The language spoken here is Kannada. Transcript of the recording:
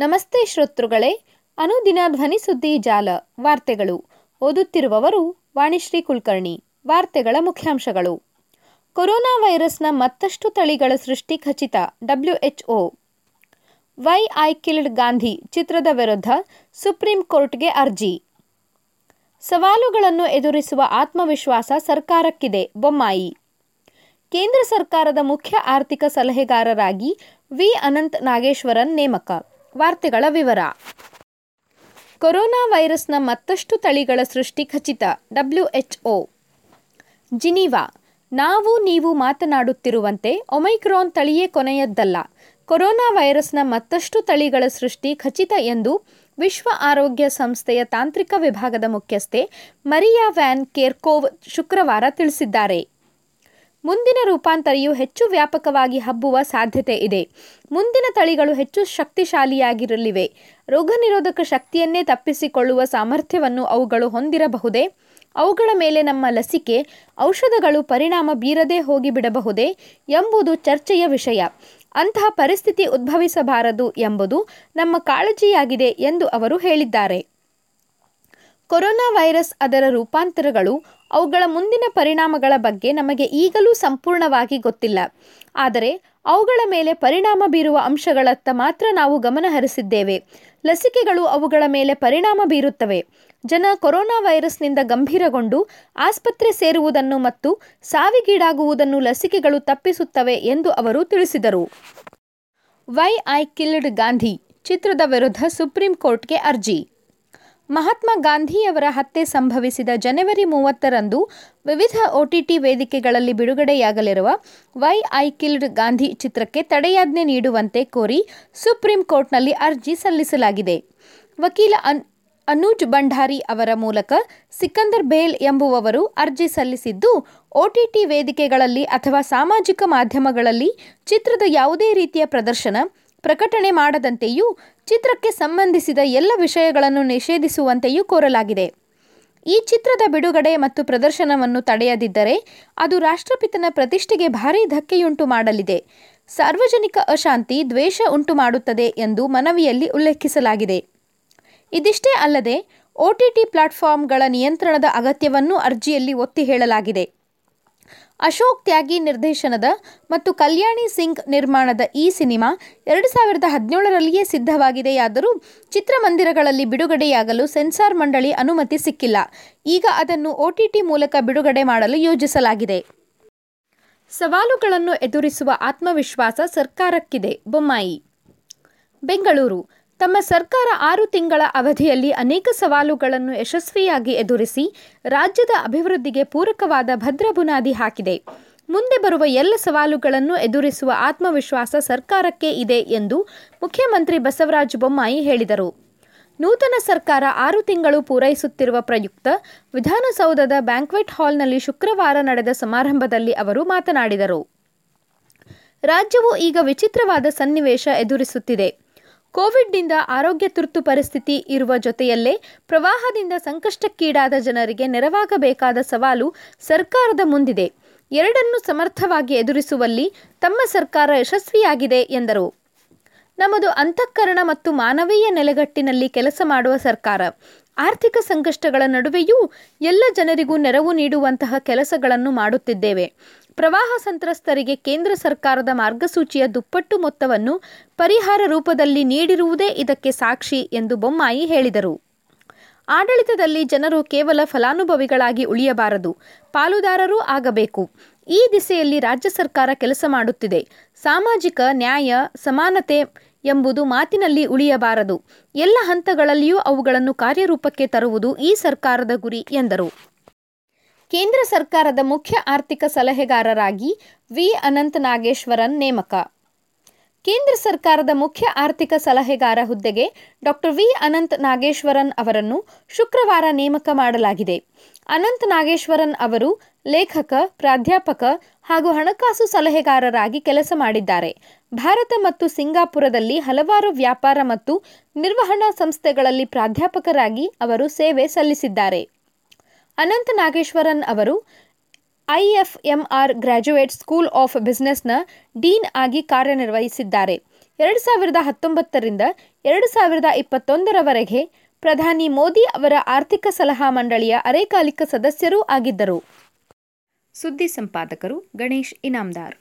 ನಮಸ್ತೆ ಶ್ರೋತೃಗಳೇ, ಅನುದಿನ ಧ್ವನಿ ಸುದ್ದಿ ಜಾಲ, ವಾರ್ತೆಗಳು. ಓದುತ್ತಿರುವವರು ವಾಣಿಶ್ರೀ ಕುಲಕರ್ಣಿ, ವಾರ್ತೆಗಳ ಮುಖ್ಯಾಂಶಗಳು. ಕೊರೋನಾ ವೈರಸ್ನ ಮತ್ತಷ್ಟು ತಳಿಗಳ ಸೃಷ್ಟಿ ಖಚಿತ WHO why I killed Gandhi ಚಿತ್ರದ ವಿರುದ್ಧ ಸುಪ್ರೀಂ ಕೋರ್ಟ್ಗೆ ಅರ್ಜಿ. ಸವಾಲುಗಳನ್ನು ಎದುರಿಸುವ ಆತ್ಮವಿಶ್ವಾಸ ಸರ್ಕಾರಕ್ಕಿದೆ, ಬೊಮ್ಮಾಯಿ. ಕೇಂದ್ರ ಸರ್ಕಾರದ ಮುಖ್ಯ ಆರ್ಥಿಕ ಸಲಹೆಗಾರರಾಗಿ ವಿ ಅನಂತ್ ನಾಗೇಶ್ವರನ್ ನೇಮಕ. ವಾರ್ತೆಗಳ ವಿವರ. ಕೊರೋನಾ ವೈರಸ್ನ ಮತ್ತಷ್ಟು ತಳಿಗಳ ಸೃಷ್ಟಿ ಖಚಿತ ಡಬ್ಲ್ಯೂಎಚ್ಒ ಜಿನೀವಾ, ನಾವು ನೀವು ಮಾತನಾಡುತ್ತಿರುವಂತೆ ಒಮೈಕ್ರಾನ್ ತಳಿಯೇ ಕೊನೆಯದ್ದಲ್ಲ. ಕೊರೋನಾ ವೈರಸ್ನ ಮತ್ತಷ್ಟು ತಳಿಗಳ ಸೃಷ್ಟಿ ಖಚಿತ ಎಂದು ವಿಶ್ವ ಆರೋಗ್ಯ ಸಂಸ್ಥೆಯ ತಾಂತ್ರಿಕ ವಿಭಾಗದ ಮುಖ್ಯಸ್ಥೆ ಮರಿಯಾ ವ್ಯಾನ್ ಕೇರ್ಕೋವ್ ಶುಕ್ರವಾರ ತಿಳಿಸಿದ್ದಾರೆ. ಮುಂದಿನ ರೂಪಾಂತರಿಯು ಹೆಚ್ಚು ವ್ಯಾಪಕವಾಗಿ ಹಬ್ಬುವ ಸಾಧ್ಯತೆ ಇದೆ. ಮುಂದಿನ ತಳಿಗಳು ಹೆಚ್ಚು ಶಕ್ತಿಶಾಲಿಯಾಗಿರಲಿವೆ. ರೋಗನಿರೋಧಕ ಶಕ್ತಿಯನ್ನೇ ತಪ್ಪಿಸಿಕೊಳ್ಳುವ ಸಾಮರ್ಥ್ಯವನ್ನು ಅವುಗಳು ಹೊಂದಿರಬಹುದೇ? ಅವುಗಳ ಮೇಲೆ ನಮ್ಮ ಲಸಿಕೆ, ಔಷಧಗಳು ಪರಿಣಾಮ ಬೀರದೇ ಹೋಗಿಬಿಡಬಹುದೇ ಎಂಬುದು ಚರ್ಚೆಯ ವಿಷಯ. ಅಂತಹ ಪರಿಸ್ಥಿತಿ ಉದ್ಭವಿಸಬಾರದು ಎಂಬುದು ನಮ್ಮ ಕಾಳಜಿಯಾಗಿದೆ ಎಂದು ಅವರು ಹೇಳಿದ್ದಾರೆ. ಕೊರೋನಾ ವೈರಸ್ ಅದರ ರೂಪಾಂತರಗಳು ಅವುಗಳ ಮುಂದಿನ ಪರಿಣಾಮಗಳ ಬಗ್ಗೆ ನಮಗೆ ಈಗಲೂ ಸಂಪೂರ್ಣವಾಗಿ ಗೊತ್ತಿಲ್ಲ. ಆದರೆ ಅವುಗಳ ಮೇಲೆ ಪರಿಣಾಮ ಬೀರುವ ಅಂಶಗಳತ್ತ ಮಾತ್ರ ನಾವು ಗಮನ ಹರಿಸಿದ್ದೇವೆ. ಲಸಿಕೆಗಳು ಅವುಗಳ ಮೇಲೆ ಪರಿಣಾಮ ಬೀರುತ್ತವೆ. ಜನ ಕೊರೋನಾ ವೈರಸ್ನಿಂದ ಗಂಭೀರಗೊಂಡು ಆಸ್ಪತ್ರೆ ಸೇರುವುದನ್ನು ಮತ್ತು ಸಾವಿಗೀಡಾಗುವುದನ್ನು ಲಸಿಕೆಗಳು ತಪ್ಪಿಸುತ್ತವೆ ಎಂದು ಅವರು ತಿಳಿಸಿದರು. ವೈ ಐ ಕಿಲ್ಡ್ ಗಾಂಧಿ ಚಿತ್ರದ ವಿರುದ್ಧ ಸುಪ್ರೀಂ ಕೋರ್ಟ್ಗೆ ಅರ್ಜಿ. ಮಹಾತ್ಮ ಗಾಂಧಿಯವರ ಹತ್ಯೆ ಸಂಭವಿಸಿದ ಜನವರಿ ಮೂವತ್ತರಂದು ವಿವಿಧ ಒಟಿಟಿ ವೇದಿಕೆಗಳಲ್ಲಿ ಬಿಡುಗಡೆಯಾಗಲಿರುವ ವೈ ಐ ಕಿಲ್ಡ್ ಗಾಂಧಿ ಚಿತ್ರಕ್ಕೆ ತಡೆಯಾಜ್ಞೆ ನೀಡುವಂತೆ ಕೋರಿ ಸುಪ್ರೀಂ ಕೋರ್ಟ್ನಲ್ಲಿ ಅರ್ಜಿ ಸಲ್ಲಿಸಲಾಗಿದೆ. ವಕೀಲ ಅನ್, ಅನೂಜ್ ಭಂಡಾರಿ ಅವರ ಮೂಲಕ ಸಿಕಂದರ್ ಬೇಲ್ ಎಂಬುವವರು ಅರ್ಜಿ ಸಲ್ಲಿಸಿದ್ದು ಒಟಿಟಿ ವೇದಿಕೆಗಳಲ್ಲಿ ಅಥವಾ ಸಾಮಾಜಿಕ ಮಾಧ್ಯಮಗಳಲ್ಲಿ ಚಿತ್ರದ ಯಾವುದೇ ರೀತಿಯ ಪ್ರದರ್ಶನ ಪ್ರಕಟಣೆ ಮಾಡದಂತೆಯೂ ಚಿತ್ರಕ್ಕೆ ಸಂಬಂಧಿಸಿದ ಎಲ್ಲ ವಿಷಯಗಳನ್ನು ನಿಷೇಧಿಸುವಂತೆಯೂ ಕೋರಲಾಗಿದೆ. ಈ ಚಿತ್ರದ ಬಿಡುಗಡೆ ಮತ್ತು ಪ್ರದರ್ಶನವನ್ನು ತಡೆಯದಿದ್ದರೆ ಅದು ರಾಷ್ಟ್ರಪಿತನ ಪ್ರತಿಷ್ಠೆಗೆ ಭಾರೀ ಧಕ್ಕೆಯುಂಟು ಮಾಡಲಿದೆ. ಸಾರ್ವಜನಿಕ ಅಶಾಂತಿ, ದ್ವೇಷ ಉಂಟು ಮಾಡುತ್ತದೆ ಎಂದು ಮನವಿಯಲ್ಲಿ ಉಲ್ಲೇಖಿಸಲಾಗಿದೆ. ಇದಿಷ್ಟೇ ಅಲ್ಲದೆ ಒಟಿಟಿ ಪ್ಲಾಟ್ಫಾರ್ಮ್ಗಳ ನಿಯಂತ್ರಣದ ಅಗತ್ಯವನ್ನೂ ಅರ್ಜಿಯಲ್ಲಿ ಒತ್ತಿ ಹೇಳಲಾಗಿದೆ. ಅಶೋಕ್ ತ್ಯಾಗಿ ನಿರ್ದೇಶನದ ಮತ್ತು ಕಲ್ಯಾಣಿ ಸಿಂಗ್ ನಿರ್ಮಾಣದ ಈ ಸಿನಿಮಾ ಎರಡು ಸಾವಿರದ ಹದಿನೇಳರಲ್ಲಿಯೇ ಸಿದ್ಧವಾಗಿದೆಯಾದರೂ ಚಿತ್ರಮಂದಿರಗಳಲ್ಲಿ ಬಿಡುಗಡೆಯಾಗಲು ಸೆನ್ಸಾರ್ ಮಂಡಳಿ ಅನುಮತಿ ಸಿಕ್ಕಿಲ್ಲ. ಈಗ ಅದನ್ನು ಒಟಿಟಿ ಮೂಲಕ ಬಿಡುಗಡೆ ಮಾಡಲು ಯೋಜಿಸಲಾಗಿದೆ. ಸವಾಲುಗಳನ್ನು ಎದುರಿಸುವ ಆತ್ಮವಿಶ್ವಾಸ ಸರ್ಕಾರಕ್ಕಿದೆ. ಬೊಮ್ಮಾಯಿ, ಬೆಂಗಳೂರು. ತಮ್ಮ ಸರ್ಕಾರ ಆರು ತಿಂಗಳ ಅವಧಿಯಲ್ಲಿ ಅನೇಕ ಸವಾಲುಗಳನ್ನು ಯಶಸ್ವಿಯಾಗಿ ಎದುರಿಸಿ ರಾಜ್ಯದ ಅಭಿವೃದ್ಧಿಗೆ ಪೂರಕವಾದ ಭದ್ರ ಬುನಾದಿ ಹಾಕಿದೆ. ಮುಂದೆ ಬರುವ ಎಲ್ಲ ಸವಾಲುಗಳನ್ನು ಎದುರಿಸುವ ಆತ್ಮವಿಶ್ವಾಸ ಸರ್ಕಾರಕ್ಕೆ ಇದೆ ಎಂದು ಮುಖ್ಯಮಂತ್ರಿ ಬಸವರಾಜ ಬೊಮ್ಮಾಯಿ ಹೇಳಿದರು. ನೂತನ ಸರ್ಕಾರ ಆರು ತಿಂಗಳು ಪೂರೈಸುತ್ತಿರುವ ಪ್ರಯುಕ್ತ ವಿಧಾನಸೌಧದ ಬ್ಯಾಂಕ್ವೆಟ್ ಹಾಲ್ನಲ್ಲಿ ಶುಕ್ರವಾರ ನಡೆದ ಸಮಾರಂಭದಲ್ಲಿ ಅವರು ಮಾತನಾಡಿದರು. ರಾಜ್ಯವು ಈಗ ವಿಚಿತ್ರವಾದ ಸನ್ನಿವೇಶ ಎದುರಿಸುತ್ತಿದೆ. ಕೋವಿಡ್ನಿಂದ ಆರೋಗ್ಯ ತುರ್ತು ಪರಿಸ್ಥಿತಿ ಇರುವ ಜೊತೆಯಲ್ಲೇ ಪ್ರವಾಹದಿಂದ ಸಂಕಷ್ಟಕ್ಕೀಡಾದ ಜನರಿಗೆ ನೆರವಾಗಬೇಕಾದ ಸವಾಲು ಸರ್ಕಾರದ ಮುಂದಿದೆ. ಎರಡನ್ನು ಸಮರ್ಥವಾಗಿ ಎದುರಿಸುವಲ್ಲಿ ತಮ್ಮ ಸರ್ಕಾರ ಯಶಸ್ವಿಯಾಗಿದೆ ಎಂದರು. ನಮ್ಮದು ಅಂತಃಕರಣ ಮತ್ತು ಮಾನವೀಯ ನೆಲೆಗಟ್ಟಿನಲ್ಲಿ ಕೆಲಸ ಮಾಡುವ ಸರ್ಕಾರ. ಆರ್ಥಿಕ ಸಂಕಷ್ಟಗಳ ನಡುವೆಯೂ ಎಲ್ಲ ಜನರಿಗೂ ನೆರವು ನೀಡುವಂತಹ ಕೆಲಸಗಳನ್ನು ಮಾಡುತ್ತಿದ್ದೇವೆ. ಪ್ರವಾಹ ಸಂತ್ರಸ್ತರಿಗೆ ಕೇಂದ್ರ ಸರ್ಕಾರದ ಮಾರ್ಗಸೂಚಿಯ ದುಪ್ಪಟ್ಟು ಮೊತ್ತವನ್ನು ಪರಿಹಾರ ರೂಪದಲ್ಲಿ ನೀಡಿರುವುದೇ ಇದಕ್ಕೆ ಸಾಕ್ಷಿ ಎಂದು ಬೊಮ್ಮಾಯಿ ಹೇಳಿದರು. ಆಡಳಿತದಲ್ಲಿ ಜನರು ಕೇವಲ ಫಲಾನುಭವಿಗಳಾಗಿ ಉಳಿಯಬಾರದು, ಪಾಲುದಾರರೂ ಆಗಬೇಕು. ಈ ದಿಸೆಯಲ್ಲಿ ರಾಜ್ಯ ಸರ್ಕಾರ ಕೆಲಸ ಮಾಡುತ್ತಿದೆ. ಸಾಮಾಜಿಕ ನ್ಯಾಯ, ಸಮಾನತೆ ಎಂಬುದು ಮಾತಿನಲ್ಲಿ ಉಳಿಯಬಾರದು. ಎಲ್ಲ ಹಂತಗಳಲ್ಲಿಯೂ ಅವುಗಳನ್ನು ಕಾರ್ಯರೂಪಕ್ಕೆ ತರುವುದು ಈ ಸರ್ಕಾರದ ಗುರಿ, ಎಂದರು. ಕೇಂದ್ರ ಸರ್ಕಾರದ ಮುಖ್ಯ ಆರ್ಥಿಕ ಸಲಹೆಗಾರರಾಗಿ ವಿ ಅನಂತ ನಾಗೇಶ್ವರನ್ ನೇಮಕ. ಕೇಂದ್ರ ಸರ್ಕಾರದ ಮುಖ್ಯ ಆರ್ಥಿಕ ಸಲಹೆಗಾರ ಹುದ್ದೆಗೆ ಡಾಕ್ಟರ್ ವಿ. ಅನಂತ್ ನಾಗೇಶ್ವರನ್ ಅವರನ್ನು ಶುಕ್ರವಾರ ನೇಮಕ ಮಾಡಲಾಗಿದೆ. ಅನಂತ್ ನಾಗೇಶ್ವರನ್ ಅವರು ಲೇಖಕ, ಪ್ರಾಧ್ಯಾಪಕ ಹಾಗೂ ಹಣಕಾಸು ಸಲಹೆಗಾರರಾಗಿ ಕೆಲಸ ಮಾಡಿದ್ದಾರೆ. ಭಾರತ ಮತ್ತು ಸಿಂಗಾಪುರದಲ್ಲಿ ಹಲವಾರು ವ್ಯಾಪಾರ ಮತ್ತು ನಿರ್ವಹಣಾ ಸಂಸ್ಥೆಗಳಲ್ಲಿ ಪ್ರಾಧ್ಯಾಪಕರಾಗಿ ಅವರು ಸೇವೆ ಸಲ್ಲಿಸಿದ್ದಾರೆ. ಅನಂತ ನಾಗೇಶ್ವರನ್ ಅವರು ಐಎಫ್ಎಂಆರ್ ಗ್ರ್ಯಾಜುಯೇಟ್ ಸ್ಕೂಲ್ ಆಫ್ ಬಿಸ್ನೆಸ್ನ ಡೀನ್ ಆಗಿ ಕಾರ್ಯನಿರ್ವಹಿಸಿದ್ದಾರೆ. ಎರಡು ಸಾವಿರದ ಹತ್ತೊಂಬತ್ತರಿಂದ ಎರಡು ಸಾವಿರದ ಇಪ್ಪತ್ತೊಂದರವರೆಗೆ ಪ್ರಧಾನಿ ಮೋದಿ ಅವರ ಆರ್ಥಿಕ ಸಲಹಾ ಮಂಡಳಿಯ ಅರೆಕಾಲಿಕ ಸದಸ್ಯರೂ ಆಗಿದ್ದರು. ಸುದ್ದಿ ಸಂಪಾದಕರು ಗಣೇಶ್ ಇನಾಮ್ದಾರ್.